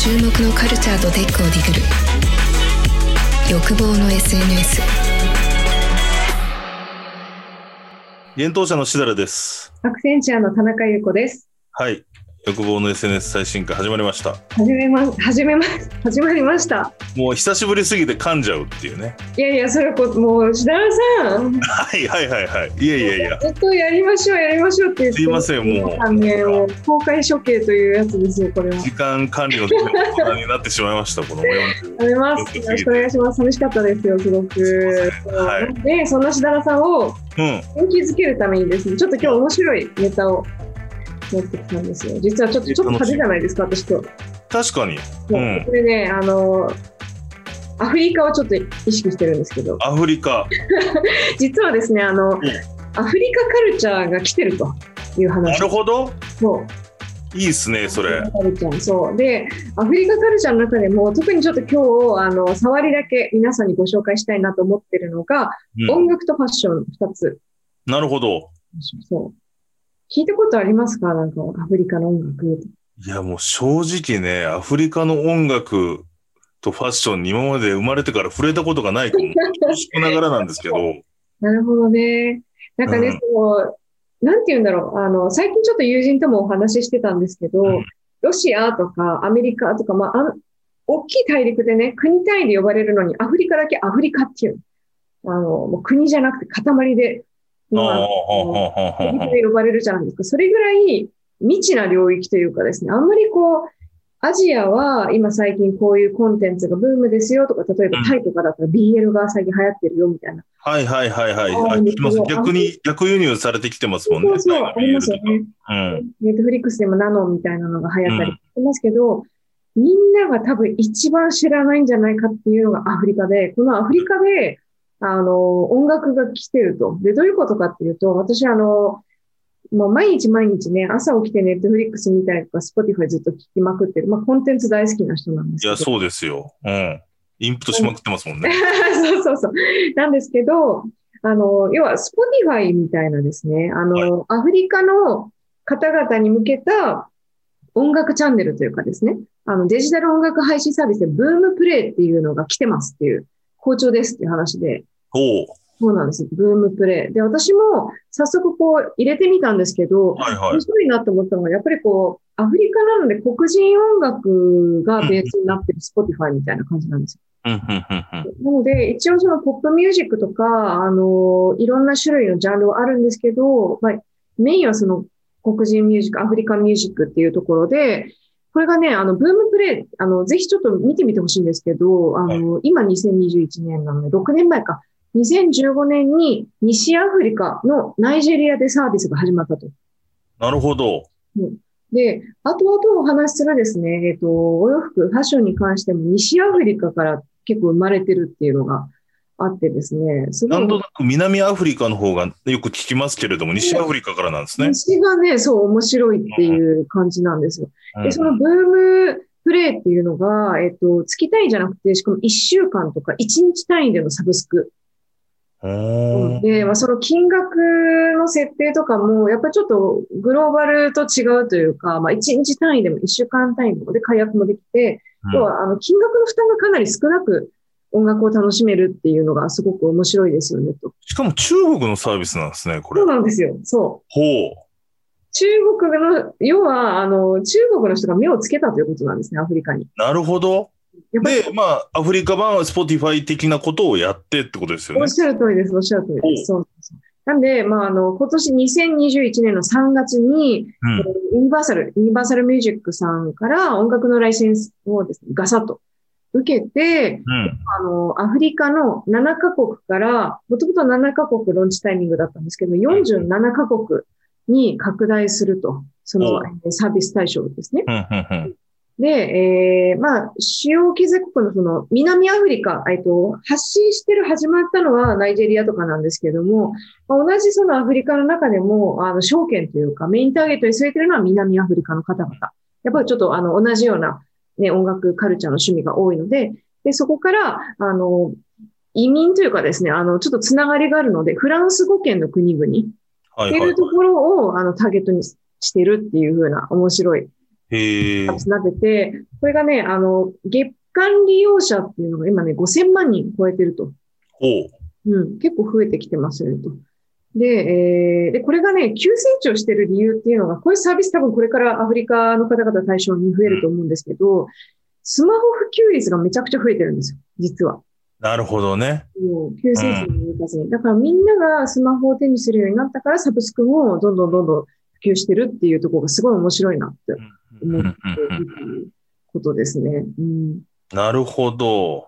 注目のカルチャーとテックをディグる欲望の SNS 幻冬者のしだらです。アクセンチュアの田中優子です。はい。欲望の SNS 最新回始まりました。始めま、始めま、始まりました。もう久しぶりすぎて噛んじゃうっていうね。いやいや、それこもう、しだらさん、はいはいはいはい。いやいやいや。ずっとやりましょう、やりましょうって言ってすいませんもう反面を公開処刑というやつですよ、これは。時間管理の大人になってしまいました。このやめます。よろしくお願いします。寂しかったですよ、すごく。はいで、そんなしだらさんをうん。元気づけるためにですね、ちょっと今日面白いネタを持ってきたんですよ。実はちょっと、ちょっと派手じゃないですか、私今日。確かに。うんこれね、あの、アフリカをちょっと意識してるんですけど、アフリカ。実はですね、あの、アフリカカルチャーが来てるというな話。るほど。そう。いいっすね、それ。カルチャー。そう。で、アフリカカルチャーの中でも、特にちょっと今日、あの、触りだけ皆さんにご紹介したいなと思ってるのが、うん音楽とファッション2つ。なるほど。そう。聞いたことありますか？なんか、アフリカの音楽。いやもう正直ね、アフリカの音楽とファッションに今まで生まれてから触れたことがないかも。恐縮ながらなんですけど。なるほどね。なんかね、うんその、なんて言うんだろう。あの、最近ちょっと友人ともお話ししてたんですけど、うんロシアとかアメリカとか、まあ、あん大きい大陸でね、国単位で呼ばれるのに、アフリカだけアフリカっていう。あの、もう国じゃなくて塊で、今、で呼ばれるじゃないですか。それぐらい未知な領域というかですね、あんまりこう、アジアは今最近こういうコンテンツがブームですよとか、例えばタイとかだったら BL が最近流行ってるよみたいな。はいはいはいはい。きます逆に、逆輸入されてきてますもんね。そうそう、ありますよね。 Netflix でもナノンみたいなのが流行ったりしてますけど、うん、みんなが多分一番知らないんじゃないかっていうのがアフリカで、このアフリカで、あの、音楽が来てると。で、どういうことかっていうと、私あの、もう毎日毎日ね、朝起きて Netflix 見たりとか、 Spotify ずっと聞きまくってる。まあ、コンテンツ大好きな人なんですけど。いや、そうですよ。うん。インプットしまくってますもんね。そうそうそう。なんですけど、あの、要は、 Spotify みたいなですね、あの、アフリカの方々に向けた音楽チャンネルというかですね、あの、デジタル音楽配信サービスで Boomplay っていうのが来てますっていう、好調ですっていう話で。そうなんです。 Boomplay。で、私も早速こう入れてみたんですけど、はいはい面。白いなと思ったのが、やっぱりこう、アフリカなので黒人音楽がベースになってる Spotify みたいな感じなんですよ。なので、一応そのポップミュージックとか、あの、いろんな種類のジャンルはあるんですけど、まあ、メインはその黒人ミュージック、アフリカンミュージックっていうところで、これがね、あの、ブームプレイ、あの、ぜひちょっと見てみてほしいんですけど、あの、今2021年なので、6年前か。2015年に西アフリカのナイジェリアでサービスが始まったと。なるほど。で、後々お話しするですね、えっ、と、お洋服、ファッションに関しても西アフリカから結構生まれてるっていうのがあってですね、すごないんとなく南アフリカの方がよく聞きますけれども、西アフリカからなんですね。西がね、そう面白いっていう感じなんですよ。うんで、そのブームプレイっていうのが、えっ、と、月単位じゃなくて、しかも1週間とか1日単位でのサブスク。で、まあ、その金額の設定とかも、やっぱりちょっとグローバルと違うというか、まあ、1日単位でも1週間単位でもで解約もできて、要は、あの、金額の負担がかなり少なく音楽を楽しめるっていうのがすごく面白いですよね、と。しかも中国のサービスなんですね、これ。そうほなんですよ。そう。う。中国の、要は、あの、中国の人が目をつけたということなんですね、アフリカに。なるほど。で、まあ、アフリカ版は Spotify 的なことをやってってことですよね。おっしゃる通りです、おっしゃる通りです。そうそうなんで、まあ、あの、今年2021年の3月に、うん。ユニバーサル、ユニバーサルミュージックさんから音楽のライセンスをですね、ガサッと受けて、うん。あの、アフリカの7カ国から、もともと7カ国ローンチタイミングだったんですけど、47カ国に拡大すると、そのサービス対象ですね。で、えー、まあ、主要経済国のその南アフリカ、えっと、発信してる、始まったのはナイジェリアとかなんですけども、まあ、同じそのアフリカの中でも、あの、証券というか、メインターゲットに据えてるのは南アフリカの方々。やっぱりちょっとあの、同じような、ね、音楽、カルチャーの趣味が多いので、で、そこから、あの、移民というかですね、あの、ちょっとつながりがあるので、フランス語圏の国々、っていうところを、あの、ターゲットにしてるっていう風な面白いへえサービ。スになってて、これがね、あの、月間利用者っていうのが今ね、5000万人超えてると。うん、結構増えてきてますよねと。で、えーで、これがね、急成長してる理由っていうのが、こういうサービス多分これからアフリカの方々対象に増えると思うんですけど、スマホ普及率がめちゃくちゃ増えてるんですよ、実は。なるほどね。もう急成長に向かずに。だからみんながスマホを手にするようになったから、サブスクもどんどんどんどん普及してるっていうところがすごい面白いなって思っていることですね。うん。なるほど。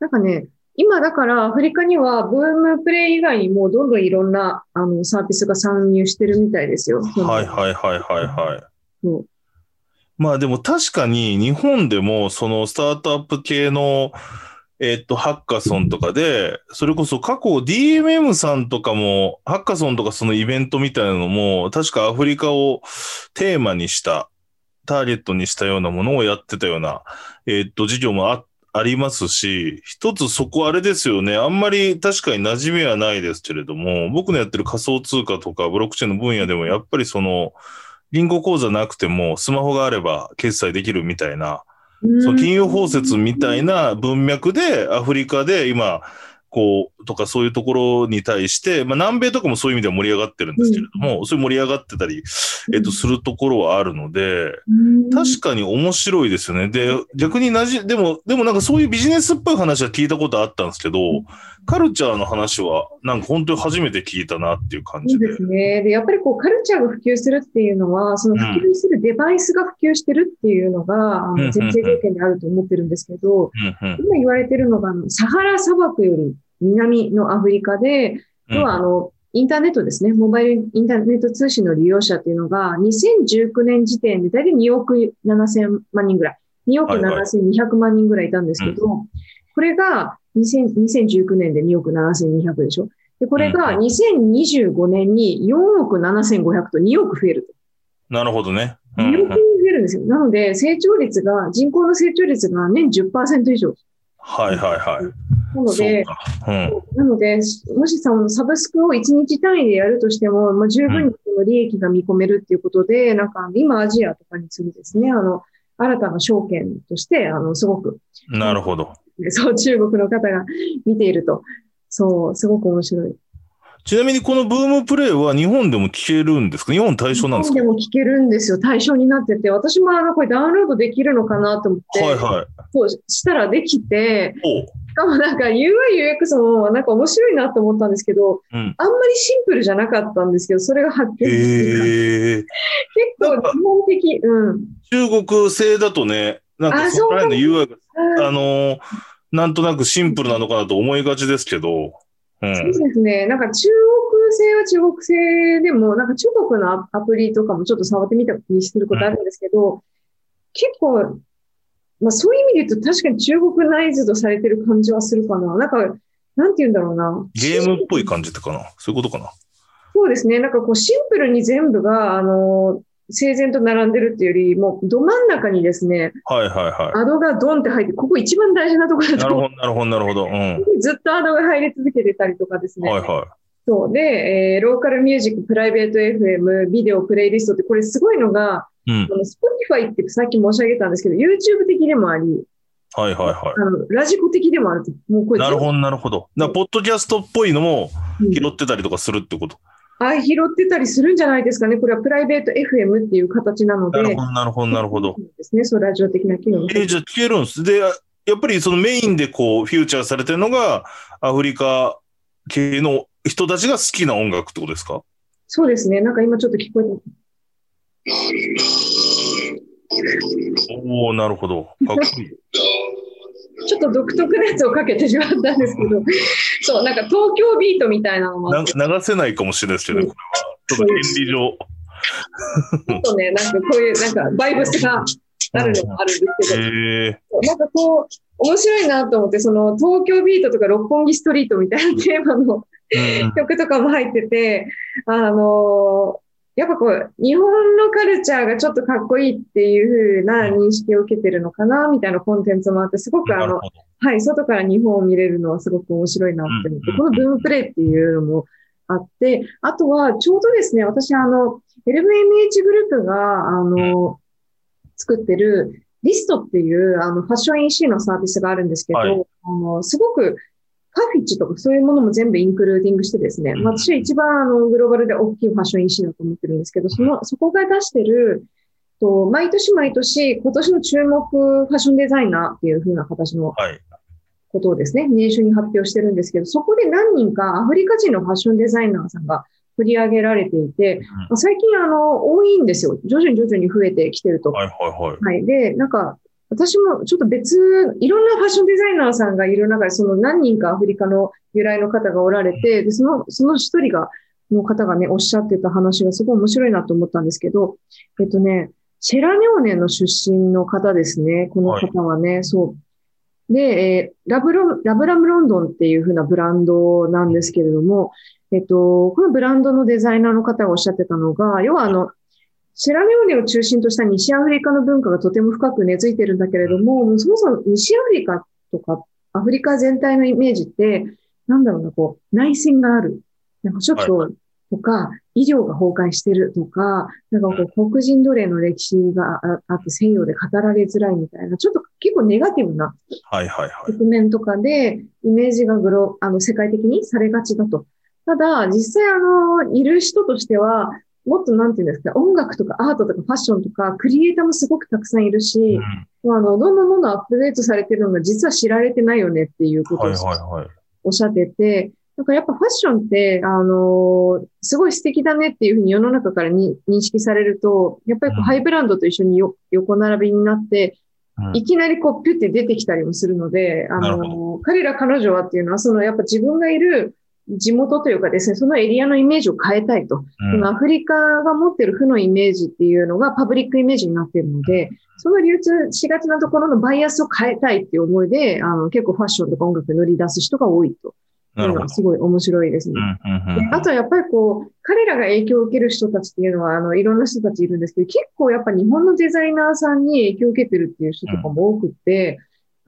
なんかね、今だからアフリカにはブームプレイ以外にもどんどんいろんなあのサービスが参入してるみたいですよ。はいはいはいはいはい。そうまあでも確かに日本でもそのスタートアップ系のえっと、ハッカソンとかで、それこそ過去 DMM さんとかも、ハッカソンとかそのイベントみたいなのも、確かアフリカをテーマにした、ターゲットにしたようなものをやってたような、えっと、事業もあ、ありますし、一つそこあれですよね。あんまり確かに馴染みはないですけれども、僕のやってる仮想通貨とかブロックチェーンの分野でもやっぱりその、銀行口座なくてもスマホがあれば決済できるみたいな、その金融包摂みたいな文脈でアフリカで今、こう、とかそういうところに対して、まあ南米とかもそういう意味では盛り上がってるんですけれども、そういう盛り上がってたり、えっと、するところはあるので、確かに面白いですよね。で、逆になじ、でも、でもなんかそういうビジネスっぽい話は聞いたことあったんですけど、カルチャーの話はなんか本当に初めて聞いたなっていう感じで。そうですね。で、やっぱりこうカルチャーが普及するっていうのは、その普及するデバイスが普及してるっていうのが、あうんうん。の前提条件であると思ってるんですけど、うんうん。今言われてるのが、サハラ砂漠より南のアフリカで、要はあの、インターネットですね。モバイルインターネット通信の利用者っていうのが、2019年時点で大体2億7000万人ぐらい。2億はいはい7200万人ぐらいいたんですけど、これが2000 2019年で2億7200でしょ？で、これが2025年に4億7500と2億増えると。なるほどね。うん2億人増えるんですよ。なので、成長率が、人口の成長率が年10%以上。はいはいはい。なので、そうん。なので、もしそのサブスクを1日単位でやるとしても、まあ、十分にその利益が見込めるっていうことで、なんか今アジアとかに次ぐですね、あの、新たな証券として、あの、すごく、なるほど。そう、中国の方が見ていると、そう、すごく面白い。ちなみにこのブームプレイは日本でも聞けるんですか？日本対象なんですか？でも聞けるんですよ。対象になってて、私もあの、これダウンロードできるのかなと思って、はいはい。そうしたらできて、かもなんか UI、UX もなんか面白いなと思ったんですけど、うん。あんまりシンプルじゃなかったんですけど、それが発見。結構基本的、うん。中国製だとね、なんかあそこら辺の UI あが、あのーなんとなくシンプルなのかなと思いがちですけど、うん。そうですね。なんか中国製は中国製でも、なんか中国のアアプリとかもちょっと触ってみたりすることあるんですけど、結構、まあそういう意味で言うと確かに中国ナイズドされてる感じはするかな。なんか、なんて言うんだろうな。ゲームっぽい感じってかなそういうことかなそうですね。なんかこうシンプルに全部が、あの、整然と並んでるっていうよりも、ど真ん中にですね、はいはいはアドがドンって入って、ここ一番大事なところい。だと思うなるほど、なるほど、なるほど。うん。はいずっとアドが入り続けてたりとかですね。はそう。で、えーローカルミュージック、プライベート FM、ビデオ、プレイリストって、これすごいのが、い。うん Spotify ってさっき申し上げたんですけど、YouTube 的でもあり、はいはいはあの、ラジコ的でもあると。もうこい。れ、なるほど、なるほど。だからポッドキャストっぽいのもうん拾ってたりとかするってこと？あ、拾ってたりするんじゃないですかね。これはプライベート FM っていう形なので。なるほど、なるほど、なるほど。ですね。そう、ラジオ的な機能も。えーじゃあ聞けるんです。で、やっぱりそのメインでこう、フューチャーされてるのが、アフリカ系の人たちが好きな音楽ってことですか？そうですね。なんか今ちょっと聞こえておおなるほど。かっこいい。ちょっと独特なやつをかけてしまったんですけど、そう、なんか東京ビートみたいなのも流せないかもしれないですけどね、これは。ちょっと権利上。ちょっとね、なんかこういう、なんかバイブスがあるのもあるんですけど、なんかこう、面白いなと思って、その東京ビートとか六本木ストリートみたいなテーマのうん曲とかも入ってて、あのやっぱこう、日本のカルチャーがちょっとかっこいいっていう風な認識を受けてるのかな、みたいなコンテンツもあって、すごくあの。はい、外から日本を見れるのはすごく面白いなって思って、うんこのブームプレイっていうのもあって、あとはちょうどですね、私あの、LVMH グループが、あの、作ってるリストっていうあのファッション EC のサービスがあるんですけど、はい。あのすごくカフィッチとかそういうものも全部インクルーディングしてですね、うんまあ私は一番あのグローバルで大きいファッション EC だと思ってるんですけど、その、そこが出してる、と毎年毎年今年の注目ファッションデザイナーっていう風な形のはい。ことをですね、年初に発表してるんですけど、そこで何人かアフリカ人のファッションデザイナーさんが取り上げられていて、まあ最近あの、多いんですよ。徐々に徐々に増えてきてると。はいはいはい。はい。で、なんか、私もちょっと別、いろんなファッションデザイナーさんがいる中で、その何人かアフリカの由来の方がおられて、で、その、その一人が、の方がね、おっしゃってた話がすごい面白いなと思ったんですけど、えっとね、シェラネオネの出身の方ですね。この方はね、そう。で、えーラブロン、ラブラムロンドンっていう風なブランドなんですけれども、えっと、このブランドのデザイナーの方がおっしゃってたのが、要はあの、シェラネオネを中心とした西アフリカの文化がとても深く根付いてるんだけれども、もうそもそも西アフリカとかアフリカ全体のイメージって、なんだろうな、こう、内戦がある。なんかちょっと、とか、医療が崩壊してるとか、なんかこう、黒人奴隷の歴史がああって西洋で語られづらいみたいな、ちょっと結構ネガティブなはいはいはい。局面とかで、イメージがグロ、あの、世界的にされがちだと。ただ、実際あの、いる人としては、もっとなんていうんですか、音楽とかアートとかファッションとか、クリエイターもすごくたくさんいるし、うん。あの、どんどんどんどんアップデートされてるのが実は知られてないよねっていうことをはいはいはい。おっしゃってて、なんかやっぱファッションって、あのすごい素敵だねっていうふうに世の中からに認識されると、やっぱりこううん。ハイブランドと一緒によ横並びになって、うん。いきなりこうピュって出てきたりもするので、あの彼ら彼女はっていうのは、そのやっぱ自分がいる地元というかですね、そのエリアのイメージを変えたいと。うんアフリカが持ってる負のイメージっていうのがパブリックイメージになっているので、その流通しがちなところのバイアスを変えたいっていう思いで、あの結構ファッションとか音楽に乗り出す人が多いと。なるほど。すごい面白いですね。あとはやっぱりこう、彼らが影響を受ける人たちっていうのは、あの、いろんな人たちいるんですけど、結構やっぱ日本のデザイナーさんに影響を受けてるっていう人とかも多くって、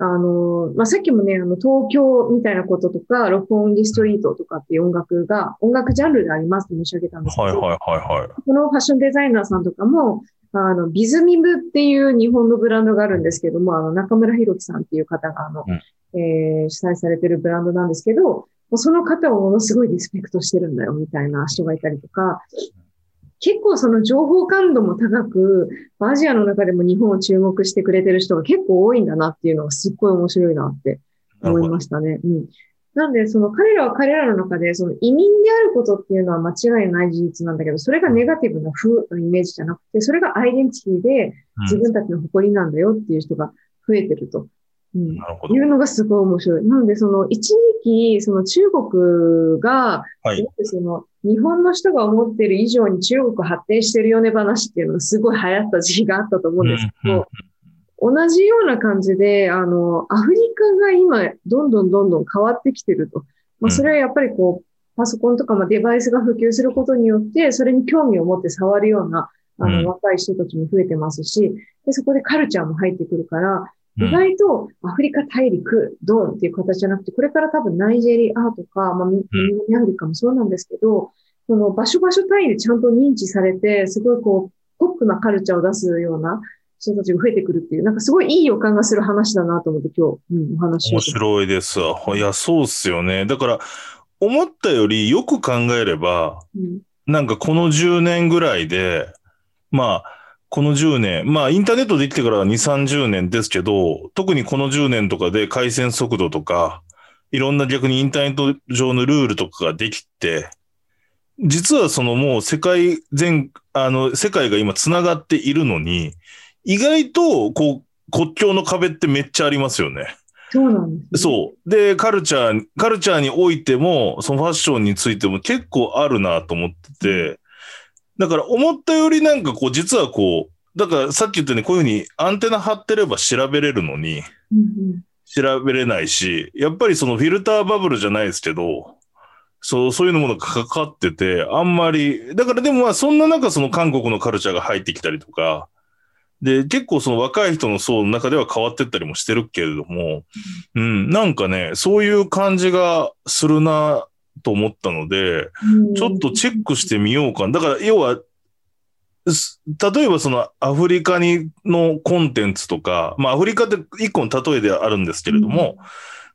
あの、まあ、さっきもね、あの、東京みたいなこととか、六本木ストリートとかっていう音楽が、音楽ジャンルでありますって申し上げたんですけど、はいはいはいはい。このファッションデザイナーさんとかも、あの、ビズミブっていう日本のブランドがあるんですけども、あの、中村博樹さんっていう方が、あの、えー主催されてるブランドなんですけど、その方をものすごいリスペクトしてるんだよ、みたいな人がいたりとか、結構その情報感度も高く、アジアの中でも日本を注目してくれてる人が結構多いんだなっていうのがすっごい面白いなって思い。ましたね。うん。なんで、その彼らは彼らの中で、その移民であることっていうのは間違いない事実なんだけど、それがネガティブな風のイメージじゃなくて、それがアイデンティティで自分たちの誇りなんだよっていう人が増えてると。うん。なるほどい。うのがすごい面白い。なので、その一時期、その中国が、はい。その日本の人が思ってる以上に中国発展してるよね話っていうのがすごい流行った時期があったと思うんですけうんど、同じような感じで、あの、アフリカが今、どんどんどんどん変わってきてると。まあ、それはやっぱりこう、パソコンとかまあデバイスが普及することによって、それに興味を持って触るような、あうん。の、若い人たちも増えてますし、で、そこでカルチャーも入ってくるから、うん意外とアフリカ大陸、ドーンっていう形じゃなくて、これから多分ナイジェリアとか、まあ、み南アフリカもそうなんですけど、その場所場所単位でちゃんと認知されて、すごいこう、ポップなカルチャーを出すような人たちが増えてくるっていう、なんかすごいいい予感がする話だなと思って今日、うん、お話を面。白いですわ。いや、そうっすよね。だから、思ったよりよく考えれば、うんなんかこの10年ぐらいで、まあ、この10年、まあインターネットできてからは2、30年ですけど、特にこの10年とかで回線速度とか、いろんな逆にインターネット上のルールとかができて、実はそのもう世界全、あの、世界が今繋がっているのに、意外とこう国境の壁ってめっちゃありますよね。そうなんです、ね。そう。で、カルチャー、カルチャーにおいても、そのファッションについても結構あるなと思ってて、だから思ったよりなんかこう、実はこう、だからさっき言ったようにこういうふうにアンテナ張ってれば調べれるのに、調べれないし、やっぱりそのフィルターバブルじゃないですけど、そう、そういうのものがかかってて、あんまり、だからでもまあそんな中その韓国のカルチャーが入ってきたりとか、で、結構その若い人の層の中では変わってったりもしてるけれども、うん、なんかね、そういう感じがするなと思ったので、うんちょっとチェックしてみようかな。だから要は、す例えばそのアフリカにのコンテンツとか、まあアフリカって一個の例えではあるんですけれども、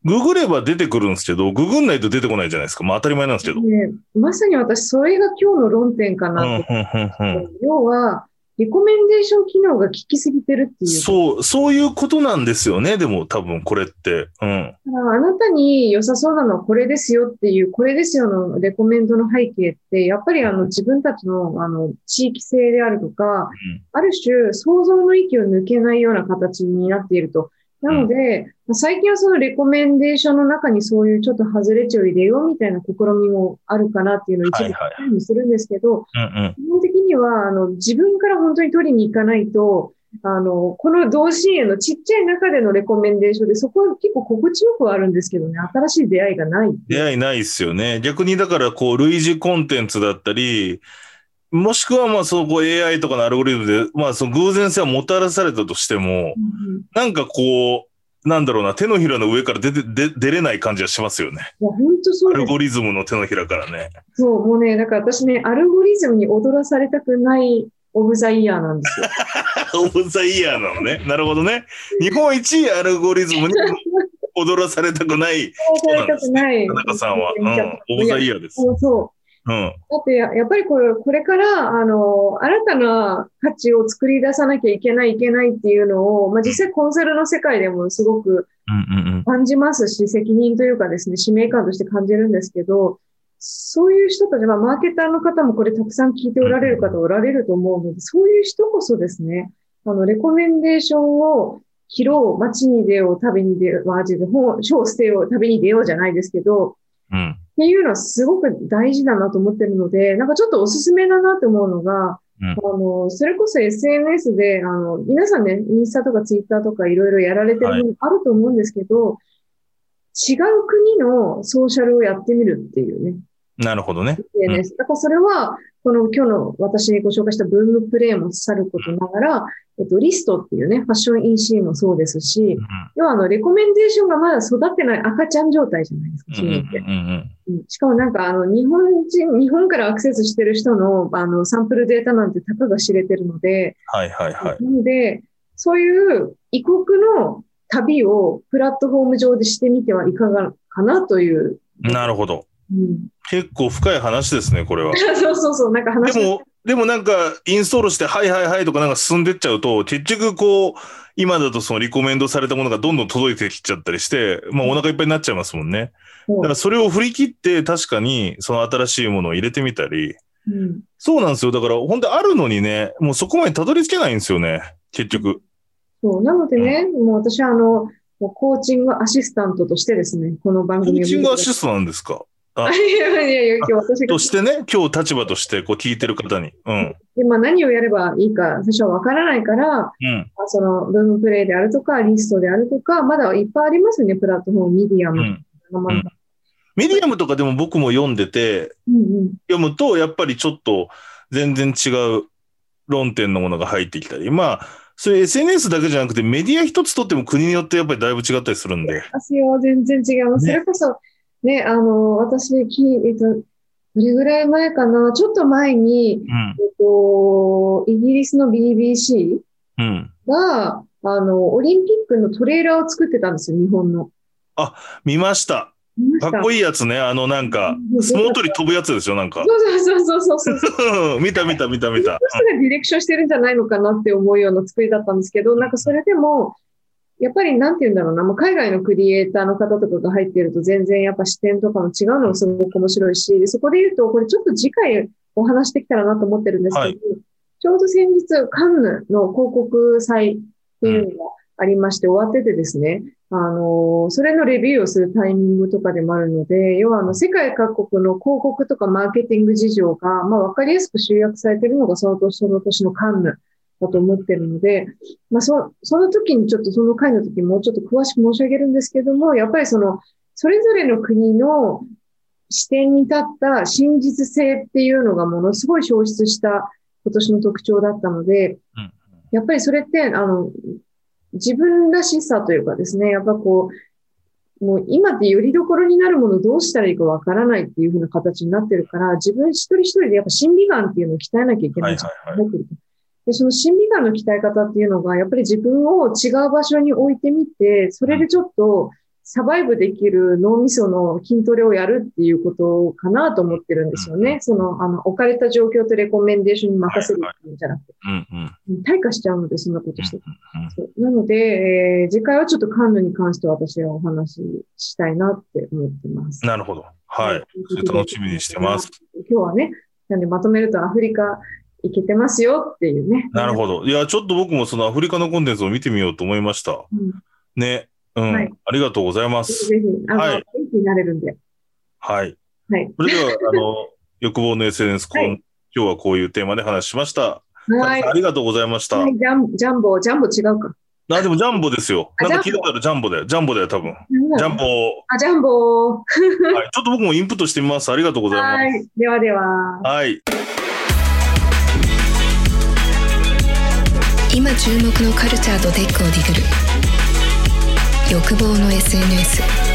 ググれば出てくるんですけど、ググんないと出てこないじゃないですか。まあ当たり前なんですけど。ねまさに私、それが今日の論点かうん、う、なんと。うん、要は、リコメンデーション機能が効きすぎてるってうん。いう。そう、そういうことなんですよね。でも多分これって。うん。あなたに良さそうなのはこれですよっていう、これですよのレコメンドの背景って、やっぱりあの自分たちのあの地域性であるとか、ある種想像の域を抜けないような形になっていると。なので、最近はそのレコメンデーションの中にそういうちょっと外れ値を入れようみたいな試みもあるかなっていうのを一部もするんですけど、うん、うん。にはあの自分から本当に取りに行かないと、あの、この同心円のちっちゃい中でのレコメンデーションで、そこは結構心地よくはあるんですけどね、新しい出会いがない。出会いないですよね。逆にだからこう類似コンテンツだったり、もしくはまあそうこう AI とかのアルゴリズムで、まあその偶然性はもたらされたとしても、うんなんかこう、なんだろうな、手のひらの上から出て、出出れない感じはしますよね。いや、本当そうです。アルゴリズムの手のひらからね。そう、もうね、だから私ね、アルゴリズムに踊らされたくないオブザイヤーなんですよ。オブザイヤーなのね。なるほどね。日本一アルゴリズムに踊らされたくない踊らされたくない。田中さんは。うん。オブザイヤーです。そうそう。うん。だってや、やっぱりこれ、これから、あの、新たな価値を作り出さなきゃいけない、いけないっていうのを、まあ、実際コンサルの世界でもすごく。感じますし、責任というかですね、使命感として感じるんですけど、そういう人たち、まあ、マーケターの方もこれたくさん聞いておられる方おられると思うので、そういう人こそですね、あの、レコメンデーションを切ろう、街に出よう、旅に出よう、まあ、本、書を捨てよう、旅に出ようじゃないですけど、うん。っていうのはすごく大事だなと思ってるので、なんかちょっとおすすめだなと思うのが、うん。あの、それこそ SNS で、あの、皆さんね、インスタとかツイッターとかいろいろやられてるものあると思うんですけど、違う国のソーシャルをやってみるっていうね、なるほどね。SNS。だからそれは、この今日の私にご紹介したブームプレイもさることながら、えっと、リストっていうね、ファッション EC もそうですしう、ん要はあの、レコメンデーションがまだ育ってない赤ちゃん状態じゃないですか、うんうんそういうのって。うんうんうんしかもなんかあの日本人、日本からアクセスしてる人のあのサンプルデータなんてたかが知れてるので、はいはいはい。なので、そういう異国の旅をプラットフォーム上でしてみてはいかがかなという。なるほど。うん、結構深い話ですね、これは。そうそうそう、なんか話でも、でもなんか、インストールして、はいはいはいとかなんか進んでっちゃうと、結局こう、今だとそのリコメンドされたものがどんどん届いてきちゃったりして、まあお腹いっぱいになっちゃいますもんね。だからそれを振り切って確かにその新しいものを入れてみたり、うんそうなんですよ。だから本当あるのにね、もうそこまでたどり着けないんですよね、結局。そうなのでね、もう私はあの、コーチングアシスタントとしてですね、この番コ組をーチングアシスストなんですか？いやいやいや、今日私がとしてね、今日立場としてこう聞いてる方に。うん。で、まあ、何をやればいいか、最初はわからないから、うん。まあその、ブームプレイであるとか、リストであるとか、まだいっぱいありますよね、プラットフォーム、ミディアム。うん。まあうんミディアムとかでも僕も読んでて、うんうん読むとやっぱりちょっと全然違う論点のものが入ってきたり、まあ、それ SNS だけじゃなくてメディア一つとっても国によってやっぱりだいぶ違ったりするんで。ますよ、全然違います。ねそれこそ、ね、あの、私、き、えっと、どれぐらい前かな、ちょっと前に、うん。えっと、イギリスの BBC うん。が、あの、オリンピックのトレーラーを作ってたんですよ、日本の。見ました。見ましたかっこいいやつね。あのなんか、相撲取り飛ぶやつですよ、なんか。そうそうそうそうそうそう。見た見た見た見た。その人がディレクションしてるんじゃないのかなって思うような作りだったんですけど、なんかそれでも、やっぱりなんて言うんだろうな、もう海外のクリエイターの方とかが入ってると全然やっぱ視点とかも違うのもすごく面白いし、でそこで言うと、これちょっと次回お話してきたらなと思ってるんですけど、はい。ちょうど先日カンヌの広告祭っていうのがありまして終わっててですね、あの、それのレビューをするタイミングとかでもあるので、要はあの世界各国の広告とかマーケティング事情が、まあわかりやすく集約されているのがその年その年のカンヌだと思ってるので、まあそ、その時にちょっとその回の時にもうちょっと詳しく申し上げるんですけども、やっぱりその、それぞれの国の視点に立った真実性っていうのがものすごい消失した今年の特徴だったので、うんやっぱりそれって、あの、自分らしさというかですね、やっぱこう、もう今ってよりどころになるものどうしたらいいかわからないっていう風な形になってるから、自分一人一人でやっぱ心理眼っていうのを鍛えなきゃいけない時代になってる。で、その心理眼の鍛え方っていうのが、やっぱり自分を違う場所に置いてみて、それでちょっとサバイブできる脳みその筋トレをやるっていうことかなと思ってるんですよね。その、あの、置かれた状況とレコメンデーションに任せるっていうんじゃなくて、うんうん。退化しちゃうので、そんなことして。うんそうなので、えー次回はちょっとカンヌに関しては私はお話ししたいなって思ってます。なるほど。はい。それ楽しみにしてます。今日はね、なんでまとめるとアフリカ行けてますよっていうね。なるほど。いや、ちょっと僕もそのアフリカのコンテンツを見てみようと思いました。うんね。うん。はいありがとうございます。ぜひあの、はい元気になれるんで。はい。はい。それでは、あの、欲望の SNS、はい今日はこういうテーマで話しました。はい。ありがとうございました。はい、ジャンジャンボ、ジャンボ違うか。あ、でもジャンボですよ。あなんか聞いたことあるジャンボだよ。ジャンボだよ、多分。ジャンボ。あ、ジャンボ。はい。ちょっと僕もインプットしてみます。ありがとうございます。はい。ではでは。はい。今注目のカルチャーとテックをディグる。欲望の SNS